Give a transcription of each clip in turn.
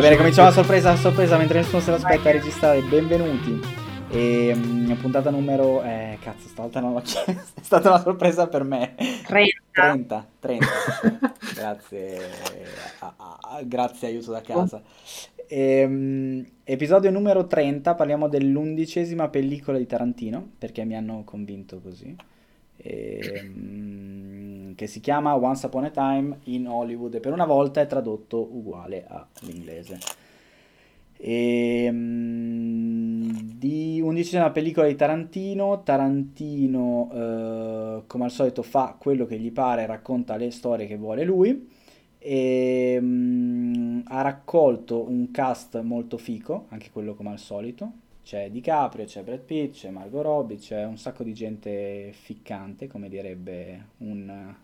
Bene, cominciamo la sorpresa, la sorpresa mentre nessuno se l'aspetta a registrare. Benvenuti. E um, puntata numero. Eh, cazzo, stavolta non l'ho chiesto. È stata una sorpresa per me. 30. 30, 30. grazie. Ah, ah, grazie, aiuto da casa. E, um, episodio numero 30. Parliamo dell'undicesima pellicola di Tarantino. Perché mi hanno convinto così. E, um, che si chiama Once Upon a Time in Hollywood e per una volta è tradotto uguale all'inglese. E, um, di undicesima pellicola di Tarantino, Tarantino eh, come al solito fa quello che gli pare, racconta le storie che vuole lui e um, ha raccolto un cast molto fico, anche quello come al solito, c'è DiCaprio, c'è Brad Pitt, c'è Margot Robbie, c'è un sacco di gente ficcante, come direbbe un,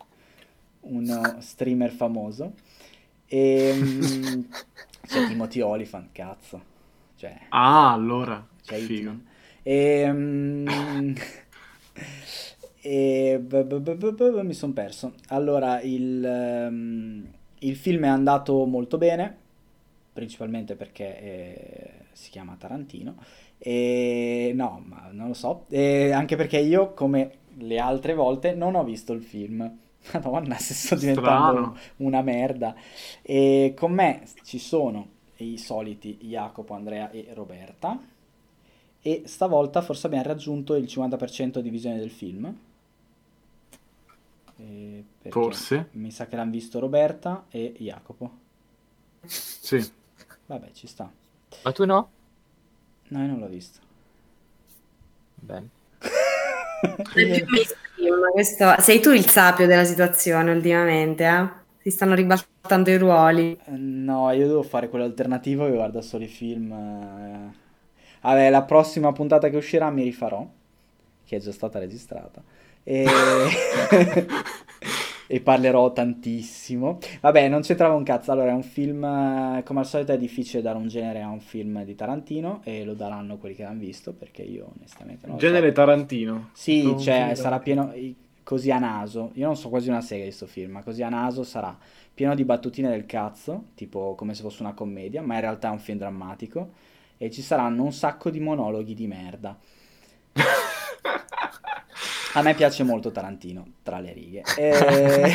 un streamer famoso. E um, c'è Timothy Oliphant, cazzo. Cioè, ah, allora. C'è figo. E, um, e b- b- b- mi sono perso. Allora, il, um, il, film è andato molto bene, principalmente perché eh, si chiama Tarantino e no, ma non lo so. E anche perché io, come le altre volte, non ho visto il film. Madonna, se sto diventando una merda. E con me ci sono i soliti Jacopo, Andrea e Roberta. E stavolta forse abbiamo raggiunto il 50% di visione del film. forse. Mi sa che l'hanno visto Roberta e Jacopo. Sì. Vabbè, ci sta. Ma tu no? No, io non l'ho visto. Bene. Questo... Sei tu il sapio della situazione ultimamente, eh? Si stanno ribaltando i ruoli. No, io devo fare quello alternativo che guarda solo i film. eh. Vabbè, la prossima puntata che uscirà mi rifarò, che è già stata registrata. E... e parlerò tantissimo. Vabbè, non c'entrava un cazzo. Allora, è un film, eh, come al solito è difficile dare un genere a un film di Tarantino e lo daranno quelli che l'hanno visto perché io onestamente non Genere so. Tarantino. Sì, Non cioè sarà pieno così a naso. Io non so quasi una sega di sto film, ma così a naso sarà pieno di battutine del cazzo, tipo come se fosse una commedia, ma in realtà è un film drammatico e ci saranno un sacco di monologhi di merda. A me piace molto Tarantino, tra le righe. E...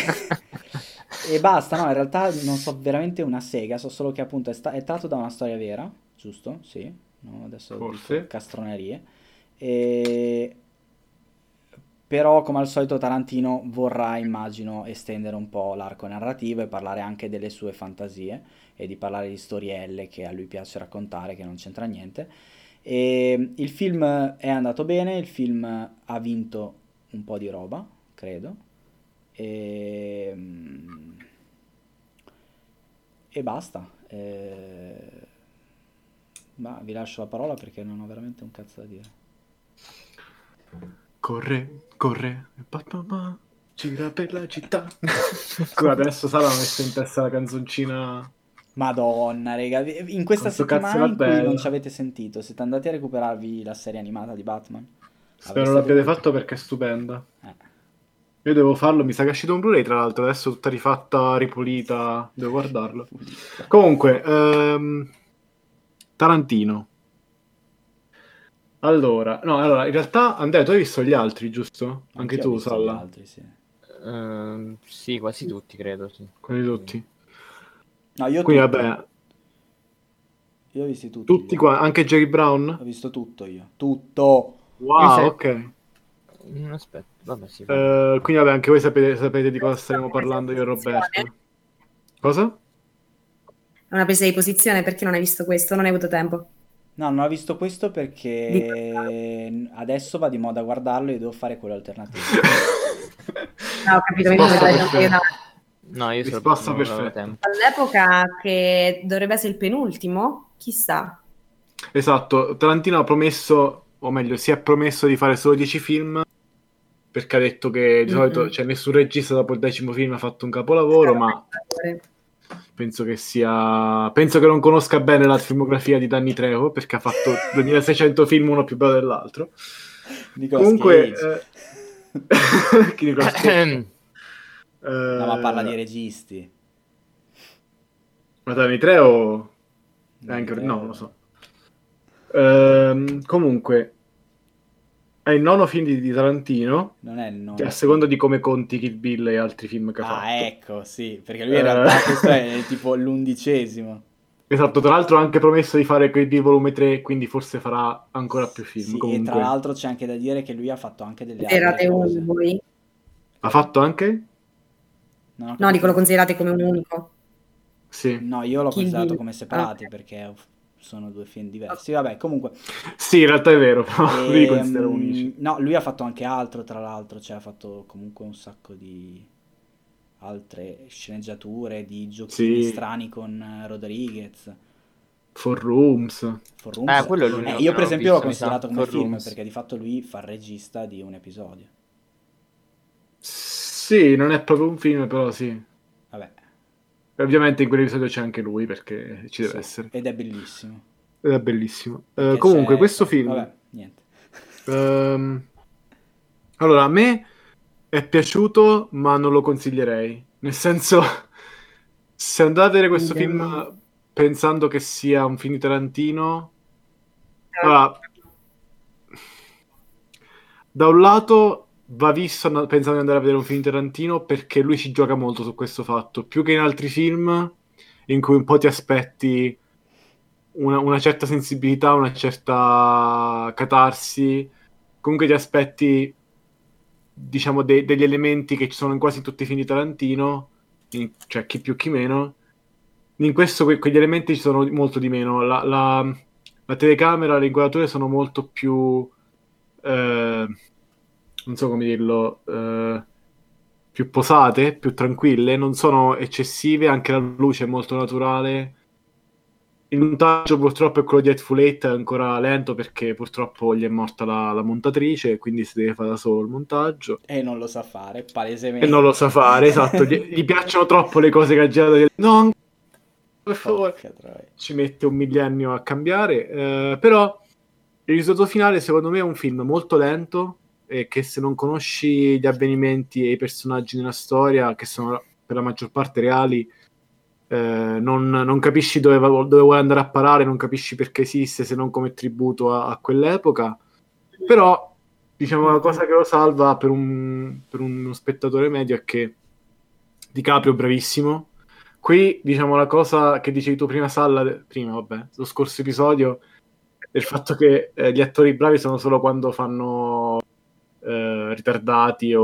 e basta, no, in realtà non so veramente una sega, so solo che appunto è, sta- è tratto da una storia vera, giusto? Sì, no, adesso Forse. castronerie. E... Però come al solito Tarantino vorrà, immagino, estendere un po' l'arco narrativo e parlare anche delle sue fantasie e di parlare di storielle che a lui piace raccontare, che non c'entra niente. E il film è andato bene, il film ha vinto un po' di roba, credo. E, e basta. E... Ma vi lascio la parola perché non ho veramente un cazzo da dire. Corre, corre, pa, pa, pa, gira per la città. Adesso Sara ha messo in testa la canzoncina. Madonna, raga, in questa Quanto settimana in cui non ci avete sentito, siete andati a recuperarvi la serie animata di Batman? Spero l'abbiate fatto perché è stupenda. Eh. Io devo farlo, mi sa che è uscito un Blu-ray tra l'altro, adesso tutta rifatta, ripulita, devo guardarlo. Comunque, ehm, Tarantino. Allora, no, allora, in realtà Andrea, tu hai visto gli altri, giusto? Anche Anch'io ho tu, visto gli Salla, altri, sì. Ehm, sì, quasi tutti, credo, sì. quelli tutti. No, io Quindi tutti. vabbè, Io ho visti tutti. tutti io. qua, anche Jerry Brown? Ho visto tutto io. Tutto. Wow, sei- ok. Mm, Aspetta, vabbè, sì. Eh, quindi vabbè, anche voi sapete, sapete di cosa stiamo parlando io e Roberto. Cosa? È una presa di posizione perché non hai visto questo, non hai avuto tempo. No, non ho visto questo perché adesso va di moda guardarlo e devo fare quello alternativo. No, ho capito, mi perfetta. No, io Risposta perfetta. tempo. All'epoca che dovrebbe essere il penultimo, chissà. Esatto, Tarantino ha promesso, o meglio, si è promesso di fare solo 10 film, perché ha detto che di Mhm. solito cioè, nessun regista dopo il decimo film ha fatto un capolavoro, ma penso che sia... Penso che non conosca bene la filmografia di Danny Trejo, perché ha fatto 2600 film uno più bello dell'altro. Nicolas Comunque... Eh, chi Nicolas Cage? No, ma parla di Eh, registi. Ma Danny Trejo... Eh, anche- no, lo so. Ehm, comunque, è il nono film di, di Tarantino, Non è il nome. che a seconda di come conti Kill Bill e altri film che ha Ah, fatto. ecco, sì, perché lui in Eh. realtà questo è tipo l'undicesimo. Esatto, tra l'altro ha anche promesso di fare Kill Bill volume 3, quindi forse farà ancora più film. Sì, e comunque. tra l'altro c'è anche da dire che lui ha fatto anche delle Considerate altre uno cose. voi? Ha fatto anche? No, capito. dico lo considerate come un unico. Sì. No, io l'ho Kill considerato Bill. come separati Ah. perché sono due film diversi. Vabbè, comunque. Sì, in realtà è vero, però lui li Ehm, considera unici. no, lui ha fatto anche altro, tra l'altro, cioè ha fatto comunque un sacco di altre sceneggiature di giochini Sì. strani con eh, Rodriguez. For Rooms. For Rooms. Eh, quello è l'unico Eh, che io per esempio l'ho considerato come For film Rooms. perché di fatto lui fa il regista di un episodio. Sì, non è proprio un film, però sì. Vabbè, E Ovviamente in quell'episodio c'è anche lui, perché ci deve sì, essere. ed è bellissimo. Ed è bellissimo. Eh, Perché comunque, c'è- questo film... Vabbè, niente. Ehm, allora, a me è piaciuto, ma non lo consiglierei. Nel senso, se andate a vedere questo film pensando che sia un film di Tarantino, allora, da un lato va visto and- pensando di andare a vedere un film di Tarantino perché lui ci gioca molto su questo fatto, più che in altri film in cui un po' ti aspetti una, una certa sensibilità, una certa catarsi, comunque ti aspetti diciamo de- degli elementi che ci sono in quasi tutti i film di Tarantino, in- cioè chi più chi meno. In questo que- quegli elementi ci sono molto di meno. La, la- la telecamera, le inquadrature sono molto più eh, non so come dirlo, eh, più posate, più tranquille, non sono eccessive, anche la luce è molto naturale. Il montaggio purtroppo è quello di Hateful Eight, è ancora lento perché purtroppo gli è morta la, la montatrice, quindi si deve fare da solo il montaggio. E non lo sa fare, palesemente. E non lo sa fare, esatto, gli, gli piacciono troppo le cose che ha girato. No, per favore ci mette un millennio a cambiare, eh, però il risultato finale secondo me è un film molto lento e che se non conosci gli avvenimenti e i personaggi nella storia, che sono per la maggior parte reali, eh, non, non capisci dove, dove vuole andare a parare, non capisci perché esiste se non come tributo a, a quell'epoca, però diciamo la cosa che lo salva per, un, per uno spettatore medio è che DiCaprio è bravissimo, Qui, diciamo, la cosa che dicevi tu prima, Salla, prima, vabbè, lo scorso episodio, del fatto che eh, gli attori bravi sono solo quando fanno eh, ritardati o,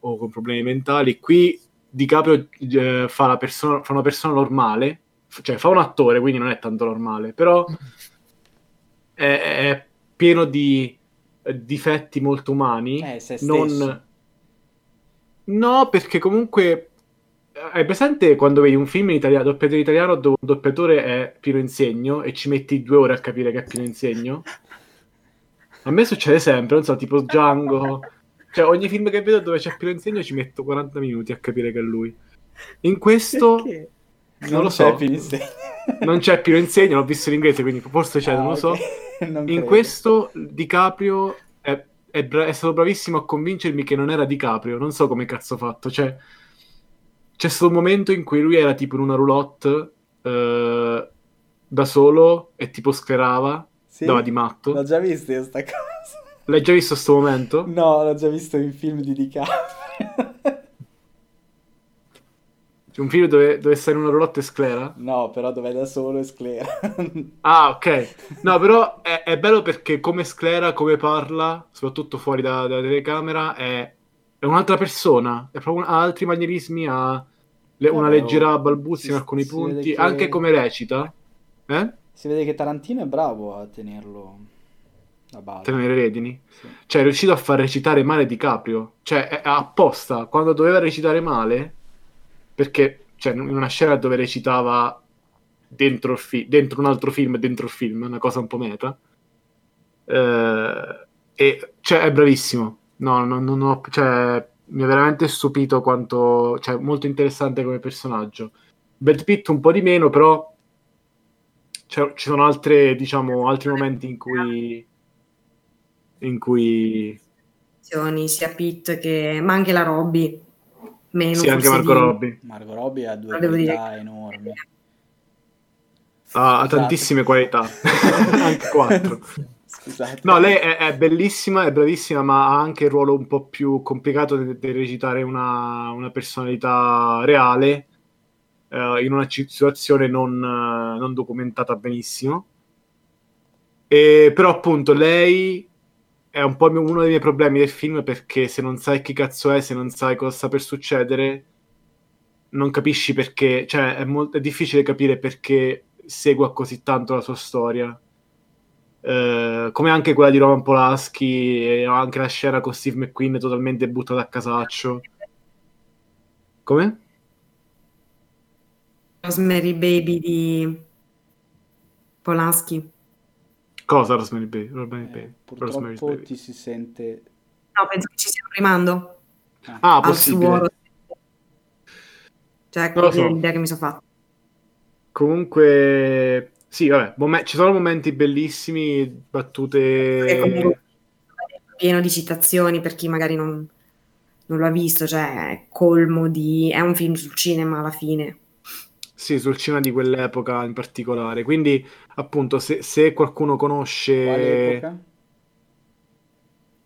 o con problemi mentali. Qui DiCaprio eh, fa, persona, fa una persona normale, cioè fa un attore, quindi non è tanto normale, però è, è pieno di eh, difetti molto umani. Eh, non... No, perché comunque hai presente quando vedi un film in italiano, doppiatore italiano dove un doppiatore è Pino Insegno e ci metti due ore a capire che è Pino Insegno? A me succede sempre, non so, tipo Django. Cioè, ogni film che vedo dove c'è Pino Insegno ci metto 40 minuti a capire che è lui. In questo Perché? non lo c'è so. Insegno. non c'è Pino Insegno, l'ho visto in inglese, quindi forse c'è, Ah, non lo so. ok. Non In credo. questo DiCaprio è, è bra- è stato bravissimo a convincermi che non era DiCaprio, non so come cazzo ha fatto, cioè c'è stato un momento in cui lui era tipo in una roulotte eh, da solo e tipo sclerava, Sì? dava di matto. L'ho già visto io sta cosa. L'hai già visto sto momento? No, l'ho già visto in film di DiCaprio. C'è un film dove, dove sta in una roulotte e sclera? No, però dov'è da solo e sclera. Ah, ok. No, però è, è bello perché come sclera, come parla, soprattutto fuori da- dalla telecamera, è, è un'altra persona. È proprio un- ha altri manierismi, ha le- una leggera oh, balbuzia in alcuni punti, che- anche come recita. Eh? Si vede che Tarantino è bravo a tenerlo a bada. Tenere redini. Sì. Cioè, è riuscito a far recitare male DiCaprio. Cioè, apposta. Quando doveva recitare male, perché cioè, in una scena dove recitava dentro, fi- dentro un altro film, dentro il film, una cosa un po' meta. Eh, e cioè, è bravissimo. No, non, non ho, cioè, mi ha veramente stupito quanto, cioè, molto interessante come personaggio. Brad Pitt un po' di meno, però c'è- ci sono altre, diciamo, altri momenti in cui in cui sia Pitt che ma anche la Robby meno sì, anche Marco di- Robbi. Margot Robbie ha due dire qualità che- enormi. ha Scusate. tantissime qualità, anche quattro. Scusate. No, lei è, è bellissima, è bravissima, ma ha anche il ruolo un po' più complicato di, di recitare una, una personalità reale eh, in una situazione non, eh, non documentata benissimo. E, però appunto lei è un po' uno dei miei problemi del film perché se non sai chi cazzo è, se non sai cosa sta per succedere, non capisci perché, cioè è, mol- è difficile capire perché segua così tanto la sua storia. Eh, come anche quella di Roman Polanski e anche la scena con Steve McQueen totalmente buttata a casaccio. Come? Rosemary Baby di Polanski. Cosa Rosemary Baby? Rosemary Eh, Baby. Rosemary's purtroppo Baby. ti si sente... No, penso che ci stiamo rimando Ah, al possibile. suo... Cioè, lo so. l'idea che mi sono fatta. Comunque, sì, vabbè, mom- ci sono momenti bellissimi, È battute... comunque pieno di citazioni per chi magari non, non lo ha visto, cioè è colmo di... è un film sul cinema alla fine. Sì, sul cinema di quell'epoca in particolare. Quindi, appunto, se, se qualcuno Quale conosce... epoca?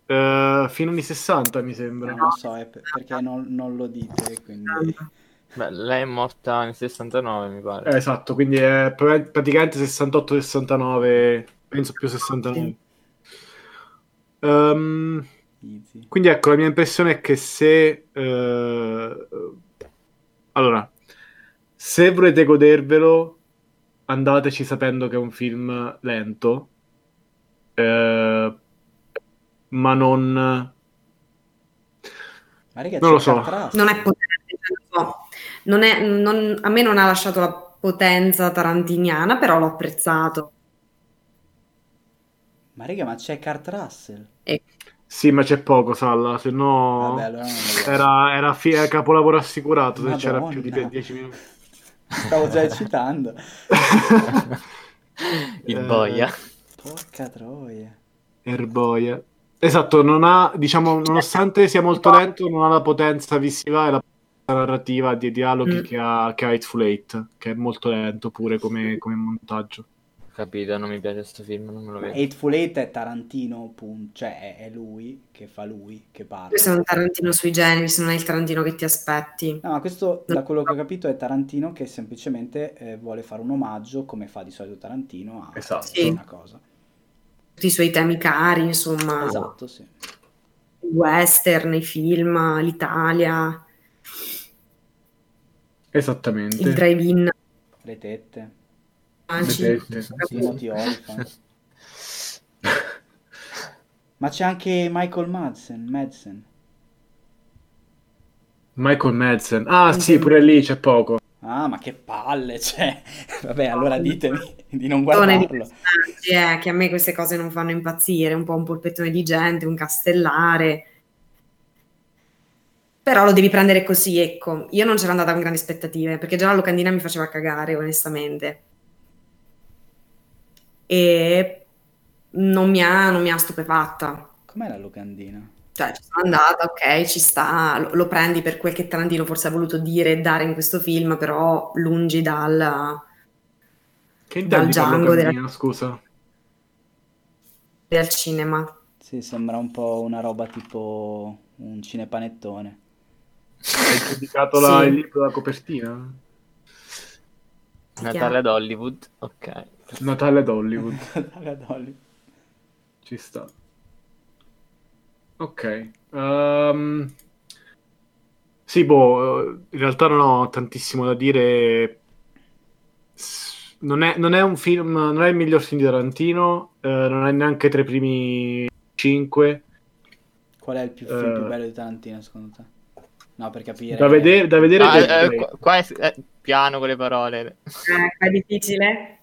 eh, fino anni 60, mi sembra. Non lo so, è per- perché non, non lo dite, quindi... Beh, lei è morta nel 69, mi pare. Eh, esatto, quindi è pra- praticamente 68-69, penso più 69. Ehm, Easy. quindi ecco, la mia impressione è che se... eh, allora, se volete godervelo, andateci sapendo che è un film lento, eh, ma non... Ma raga, Non lo so. Non è potente, non è- non- a me non ha lasciato la potenza tarantiniana, però l'ho apprezzato. Ma raga, ma c'è Kurt Russell. Sì, ma c'è poco, Salla, se no... Vabbè, allora. Era, era fi- era capolavoro assicurato se c'era Madonna. più di 10 minuti. Stavo già eccitando. Il Eh, boia. Porca troia. Erboia. Esatto, non ha, diciamo, nonostante sia molto lento, non ha la potenza visiva e la potenza narrativa di dialoghi Mm. che ha, che ha Hateful Eight, che è molto lento pure come, come montaggio. Capito, non mi piace questo film, non me lo vedo. Hateful Eight è Tarantino, punto. Cioè, è, lui che fa lui, che parla. Questo è un Tarantino sui generis, non è il Tarantino che ti aspetti. No, ma questo, da quello che ho capito, è Tarantino che semplicemente eh, vuole fare un omaggio, come fa di solito Tarantino, a Esatto. Sì. una cosa. Tutti i suoi temi cari, insomma, Esatto, sì. i western, i film, l'Italia, Esattamente. il drive-in. Le tette, Ma c'è anche Michael Madsen, Madsen. Michael Madsen. Ah, sì, pure lì c'è poco. Ah, ma che palle, cioè. Vabbè, allora ditemi di non guardarlo. eh, che a me queste cose non fanno impazzire, un po' un polpettone di gente, un castellare. Però lo devi prendere così, ecco. Io non c'ero andata con grandi aspettative, perché già la locandina mi faceva cagare, onestamente. E non mi ha, non mi ha stupefatta. Com'è la locandina? Cioè, ci sono andata, ok, ci sta, lo, lo prendi per quel che Tarantino forse ha voluto dire e dare in questo film, però lungi dal, Che Dal Django della- scusa? dal cinema. Sì, sembra un po' una roba tipo un cinepanettone. Hai giudicato la- Sì. il libro da copertina? Natale ad Hollywood, ok. Natale ad Hollywood. Raga, Dolly. Ci sta. Ok. ehm, Sì, boh, eh, in realtà non ho tantissimo da dire. Non è, non è un film, non è il miglior film di Tarantino, eh, non è neanche tra i primi cinque. Qual è il più film Eh. più bello di Tarantino, secondo te? No, per capire. Da vedere, da vedere Ah, eh, Play. qua, qua è, è piano con le parole. Eh, è difficile?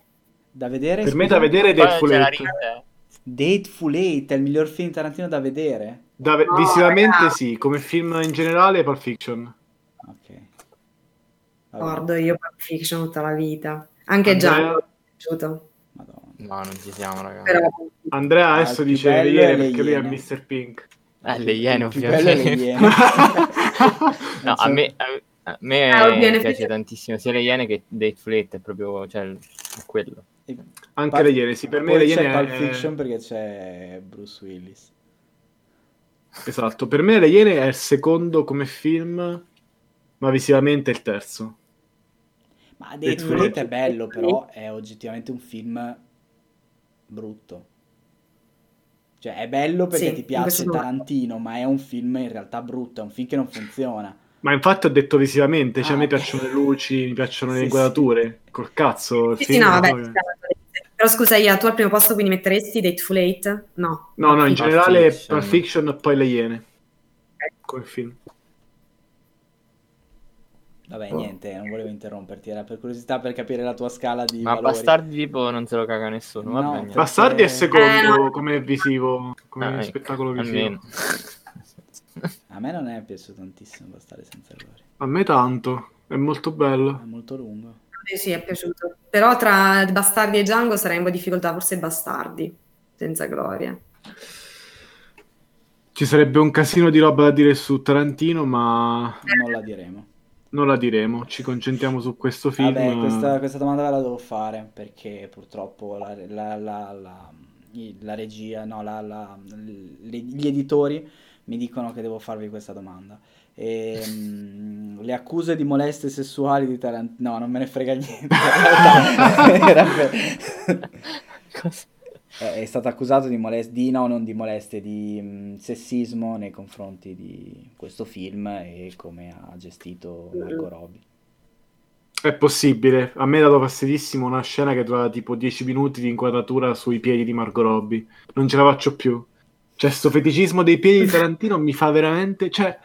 Da vedere? Per me scusa? da vedere c'è la 8. rite. Dateful Eight è il miglior film Tarantino da vedere? Da ve- No, visivamente raga. sì, come film in generale Pulp Fiction. Ok. Guardo io Pulp Fiction tutta la vita. Anche Andrea- già è piaciuto. Madonna. No, non ci siamo, ragazzi. Però Andrea Ah, adesso più dice è le perché lui è Iene. Mr. Pink. Eh, le Iene, è le ovviamente. Iene. No, a me, a me- A me Ah, piace tantissimo sia le Iene che Date Fleet, è proprio cioè, è quello. Anche pa- le Iene, sì, per me le c'è Iene Pulp è- Fiction perché c'è Bruce Willis. Esatto, per me Le Iene è il secondo come film, ma visivamente il terzo. Ma Death. Fleet è bello, però è oggettivamente un film brutto. Cioè, è bello perché Sì, ti piace. Tarantino, ma è un film in realtà brutto, è un film che non funziona. Ma infatti ho detto visivamente, cioè Ah, a me ok. piacciono le luci, mi piacciono le Sì, inquadrature. Col cazzo, Sì, sì, no, vabbè, proprio-. Però scusa, Ia, tu al primo posto quindi metteresti Dateful Eight? No. No, no, in generale. Pulp Fiction e poi Le Iene. Come film. Vabbè, Oh. niente, non volevo interromperti, era per curiosità per capire la tua scala di Ma valori. Bastardi tipo non se lo caga nessuno, No, bene. per- Bastardi è Eh, secondo no. come visivo, come Ah, ecco, spettacolo visivo. almeno. A me non è piaciuto tantissimo Bastardi senza gloria. A me tanto, è molto bello. È molto lungo. Sì, sì, è piaciuto. Però tra Bastardi e Django sarei un po' in difficoltà, forse Bastardi, senza gloria. Ci sarebbe un casino di roba da dire su Tarantino, ma Non la diremo. Non la diremo. Ci concentriamo su questo film. Vabbè, questa, questa domanda ve la devo fare perché purtroppo la, la- la- la- regia, no, la- la- le- gli editori mi dicono che devo farvi questa domanda. E, mm, le accuse di molestie sessuali di Tarantino, no, non me ne frega niente. era per- Cosa? È, è stato accusato di molestie, di, no, non di molestie, di mm, sessismo nei confronti di questo film e come ha gestito Marco Robbie. È possibile. A me ha dato fastidissimo una scena che durava tipo 10 minuti di inquadratura sui piedi di Margot Robbie. Non ce la faccio più. Cioè, sto feticismo dei piedi di Tarantino mi fa veramente... Cioè,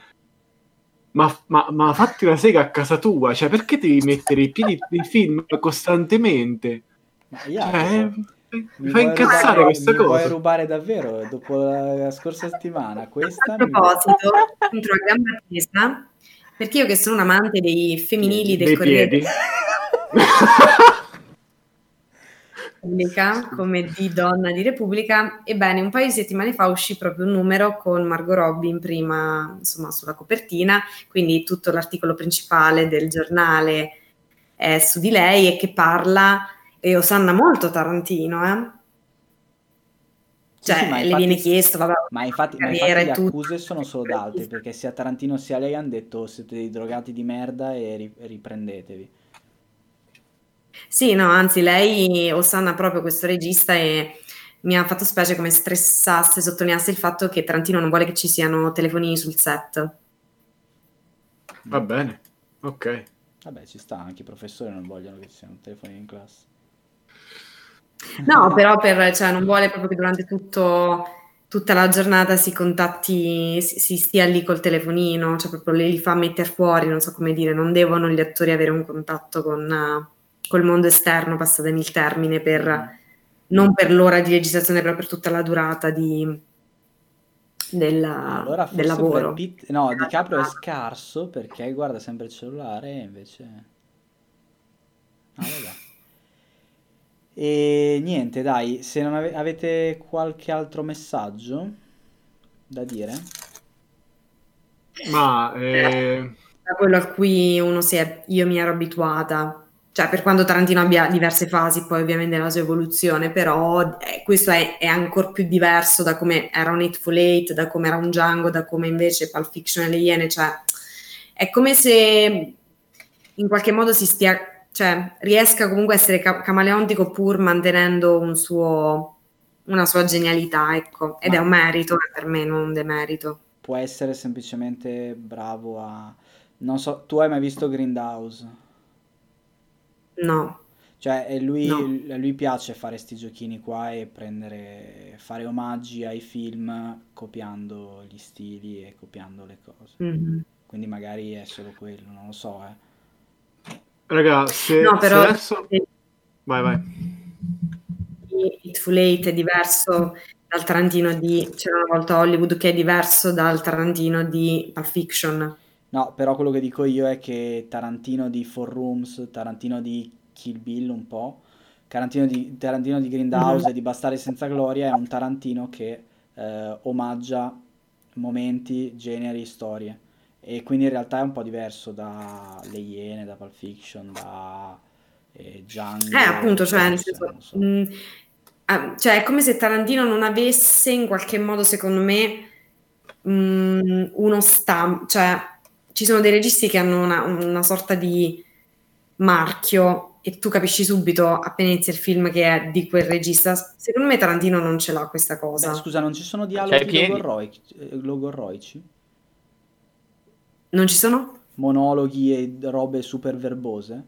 ma, ma, ma fatti una sega a casa tua. Cioè, perché devi mettere i piedi nei film costantemente? Ma Cioè, Jacopo, mi fa incazzare rubare- questa mi vuoi cosa. rubare davvero dopo la, la scorsa settimana? Questa A mi- proposito, entro a gamba tesa, perché io che sono un amante dei femminili del Dei Corriere piedi. Repubblica, come di donna di Repubblica, ebbene un paio di settimane fa uscì proprio un numero con Margot Robbie in prima, insomma, sulla copertina, quindi tutto l'articolo principale del giornale è su di lei e che parla e osanna molto Tarantino, eh? Sì, Cioè, sì, ma le infatti- viene chiesto, vabbè, Ma infatti, ma infatti le tutto. accuse sono solo da altri, perché sia Tarantino sia lei hanno detto siete dei drogati di merda e ri- riprendetevi. Sì, no, anzi, lei osanna proprio questo regista e mi ha fatto specie come stressasse, sottolineasse il fatto che Tarantino non vuole che ci siano telefonini sul set. Va bene. Ok. Vabbè, ci sta, anche i professori non vogliono che ci siano telefoni in classe. No, però per, cioè, non vuole proprio che durante tutto, tutta la giornata si contatti, si, si stia lì col telefonino, cioè proprio li fa mettere fuori, non so come dire, non devono gli attori avere un contatto con, eh, col mondo esterno, passatemi il termine, per, non per l'ora di registrazione, però per tutta la durata di, del, Allora del lavoro. Pitt- no, DiCaprio è scarso perché guarda sempre il cellulare e invece... Ah, vabbè. E niente, dai, se non ave- avete qualche altro messaggio da dire? Ma eh, da quello a cui uno si è, io mi ero abituata, cioè per quanto Tarantino abbia diverse fasi, poi ovviamente la sua evoluzione, però eh, questo è, è ancora più diverso da come era un Hateful Eight, da come era un Django, da come invece Pulp Fiction e le Iene, cioè è come se in qualche modo si stia, cioè riesca comunque a essere ca- camaleontico pur mantenendo un suo, una sua genialità, ecco, ed Ma- è un merito eh, per me, non un demerito. Può essere semplicemente bravo a... Non so, tu hai mai visto Grindhouse? No. Cioè, lui, No. lui piace fare sti giochini qua e prendere, fare omaggi ai film copiando gli stili e copiando le cose. Mhm. Quindi magari è solo quello, non lo so, eh. Raga, se, No, se però adesso... Vai, vai. Hateful Eight è diverso dal Tarantino di C'era una volta Hollywood, che è diverso dal Tarantino di Pulp Fiction. No, però quello che dico io è che Tarantino di Four Rooms, Tarantino di Kill Bill un po', Tarantino di, Tarantino di Grindhouse e di Bastardi senza gloria è un Tarantino che eh, omaggia momenti, generi, storie. E quindi in realtà è un po' diverso da Le Iene, da Pulp Fiction, da eh, Django. Eh, appunto, cioè, nel senso, so. mh, ah, cioè, è come se Tarantino non avesse in qualche modo, secondo me, mh, uno stampo, cioè, ci sono dei registi che hanno una, una sorta di marchio e tu capisci subito appena inizia il film che è di quel regista. Secondo me Tarantino non ce l'ha questa cosa. Beh, scusa, non ci sono dialoghi Cioè, i piedi? logorroici, eh, logorroici? Non ci sono? Monologhi e robe super verbose?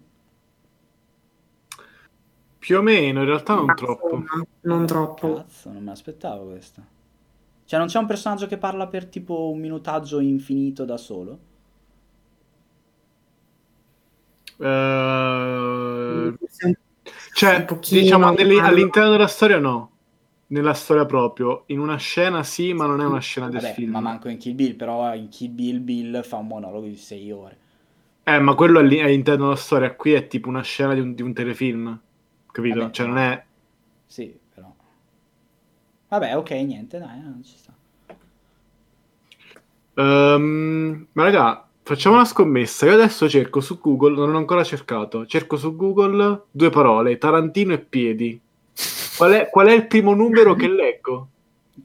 Più o meno, in realtà non Ma troppo. insomma, non troppo. Cazzo, non me l'aspettavo questa. Cioè, non c'è un personaggio che parla per tipo un minutaggio infinito da solo? Un- cioè, diciamo, all'interno della storia no. Nella storia proprio. In una scena sì, ma non è una scena del Vabbè, film. ma manco in Kill Bill, però in Kill Bill Bill fa un monologo di 6 ore. Eh, ma quello è, lì- è all'interno della storia. Qui è tipo una scena di un, di un telefilm. Capito? Vabbè, cioè, non è... Sì, però. Vabbè, ok, niente, dai, non ci sta. Ehm, ma raga, facciamo una scommessa. Io adesso cerco su Google, non ho ancora cercato. Cerco su Google due parole, Tarantino e piedi. Qual è, qual è il primo numero che leggo?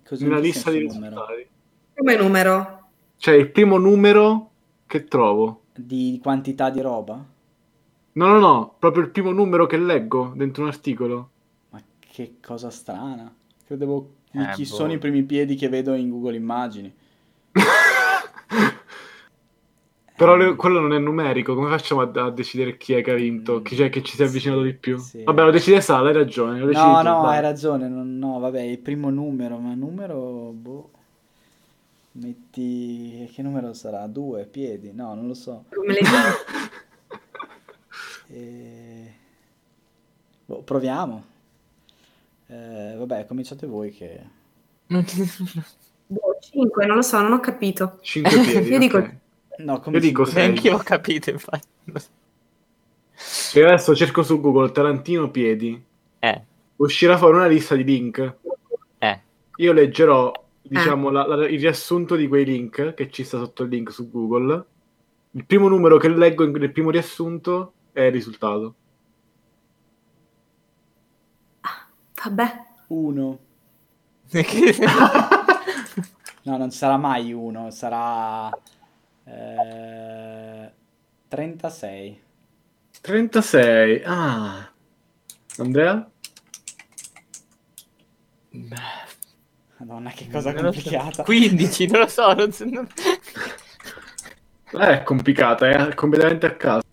Così che lista di numero? risultati. Come numero? Cioè, il primo numero che trovo. Di quantità di roba? No, no, no, proprio il primo numero che leggo dentro un articolo. Ma che cosa strana. Credevo Eh, chi boh. sono i primi piedi che vedo in Google Immagini. Però le- quello non è numerico, come facciamo a, a decidere chi è che ha vinto? Mm, Chi c'è che ci si è avvicinato sì, di più? sì. Vabbè, lo decide Sala, hai ragione. No, tu, no, vai. hai ragione. non- no, vabbè, il primo numero, ma numero, boh. Metti... Che numero sarà? Due, piedi? No, non lo so. Come le dico? E... Boh, proviamo. Eh, vabbè, cominciate voi che... Boh, 5, non lo so, non ho capito. Cinque piedi. Io dico- No, Io come dico si-. Neanche io ho capito, infatti. E adesso cerco su Google Tarantino piedi. Eh, Uscirà fuori una lista di link. eh. Io leggerò, diciamo, la- la- il riassunto di quei link che ci sta sotto il link su Google. Il primo numero che leggo in- nel primo riassunto è il risultato. Vabbè, Uno. No, non sarà mai uno, sarà... eh, 36. 36. Ah. Andrea? Madonna, che cosa Non lo so. complicata. 15, non lo so. Non so non- Eh, è complicata, è completamente a caso.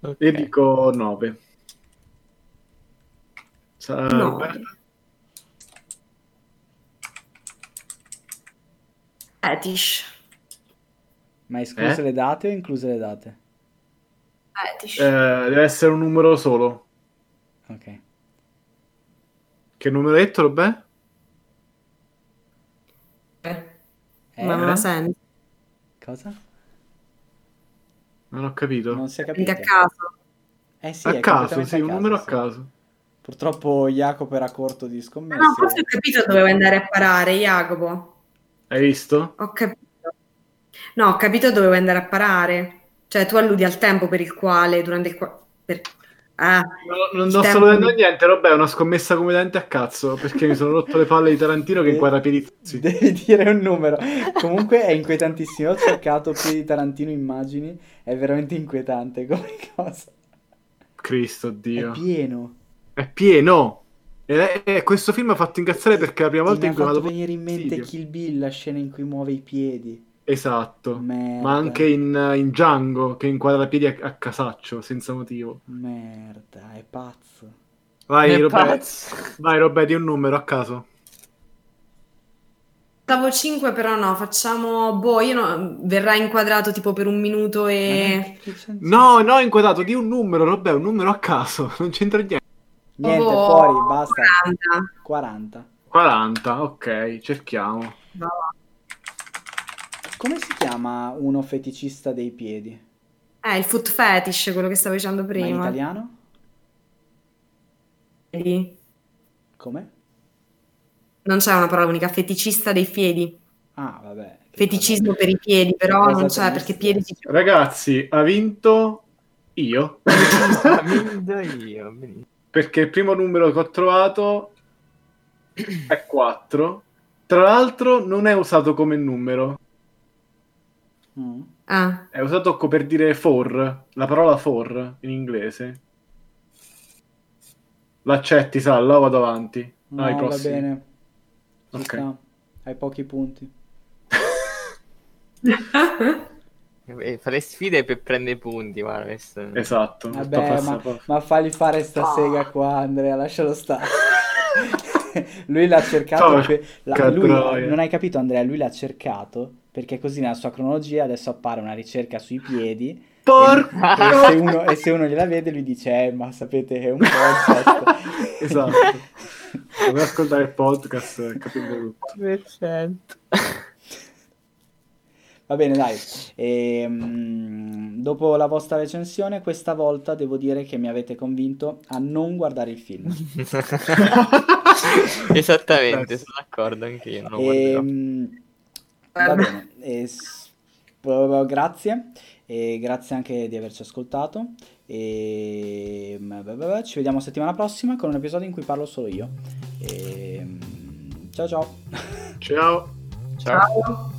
Ok. Io dico 9. no. Fetish. Ma escluse Eh? le date o incluse le date? Fetish. Eh, deve essere un numero solo. Ok. Che numero hai detto, Robè? Eh, Eh, Ma non ha senso. Cosa? Non ho capito. Non si è Quindi capito. a caso. Eh sì, a è caso, sì, un numero a sì. caso. Purtroppo Jacopo era corto di scommesse. No, forse ho capito dove vuoi andare a parare, Jacopo. Hai visto? Ho capito. No, ho capito dove vuoi andare a parare. Cioè, tu alludi al tempo per il quale, durante il quale... Ah, No, non, sto tempo vedendo di- niente, Robè, è una scommessa completamente a cazzo, perché mi sono rotto le palle di Tarantino che inquadra piedi zozzi. Devi dire un numero. Comunque è inquietantissimo. Ho cercato piedi Tarantino immagini. È veramente inquietante come cosa. Cristo È Dio. pieno. È pieno. E, e questo film ha fatto incazzare perché è la prima volta mi in ha cui fatto vado venire in mente. Kill Bill, la scena in cui muove i piedi. Esatto. Merda. Ma anche in, in Django che inquadra piedi a, a casaccio, senza motivo. Merda, è pazzo. Vai, È Robè. pazzo. Vai, Robè, di un numero a caso. stavo 5, però no, facciamo... Boh, io no, verrà inquadrato tipo per un minuto e... No, no, inquadrato di un numero, Robè, un numero a caso. Non c'entra niente. Niente, Oh, fuori, basta. 40. 40. 40, ok, cerchiamo. Va. Come si chiama uno feticista dei piedi? Eh, il foot fetish, quello che stavo dicendo Ma in prima. italiano? Piedi. Come? Non c'è una parola unica, feticista dei piedi. Ah, vabbè, Feticismo per i piedi, però non c'è perché piedi si Ragazzi, ha vinto io. Ho vinto io. perché il primo numero che ho trovato è 4. Tra l'altro non è usato come numero, Mm. Ah, è usato per dire for, la parola for in inglese. L'accetti, Salla, o vado avanti? No, Ah, va bene. Ci Ok. sta. Hai pochi punti. Eh, Fare sfide per prendere punti, guarda, questo... Esatto. Vabbè, ma, ma fagli fare sta sega qua, Andrea, lascialo stare. lui l'ha cercato. Per- la- lui- non hai capito, Andrea? Lui l'ha cercato perché così nella sua cronologia adesso appare una ricerca sui piedi. E, Porca! e se uno, e se uno gliela vede, lui dice: eh, Ma sapete che è un podcast. Esatto. Dovrei ascoltare il podcast e capire tutto. Perfetto. Va bene, dai. Ehm, dopo la vostra recensione, questa volta devo dire che mi avete convinto a non guardare il film. Esattamente, sono d'accordo anche io. Non lo guarderò. Ehm, va bene, e grazie. E grazie anche di averci ascoltato. E beh, ci vediamo settimana prossima con un episodio in cui parlo solo io. Ehm, ciao ciao. Ciao. Ciao. ciao.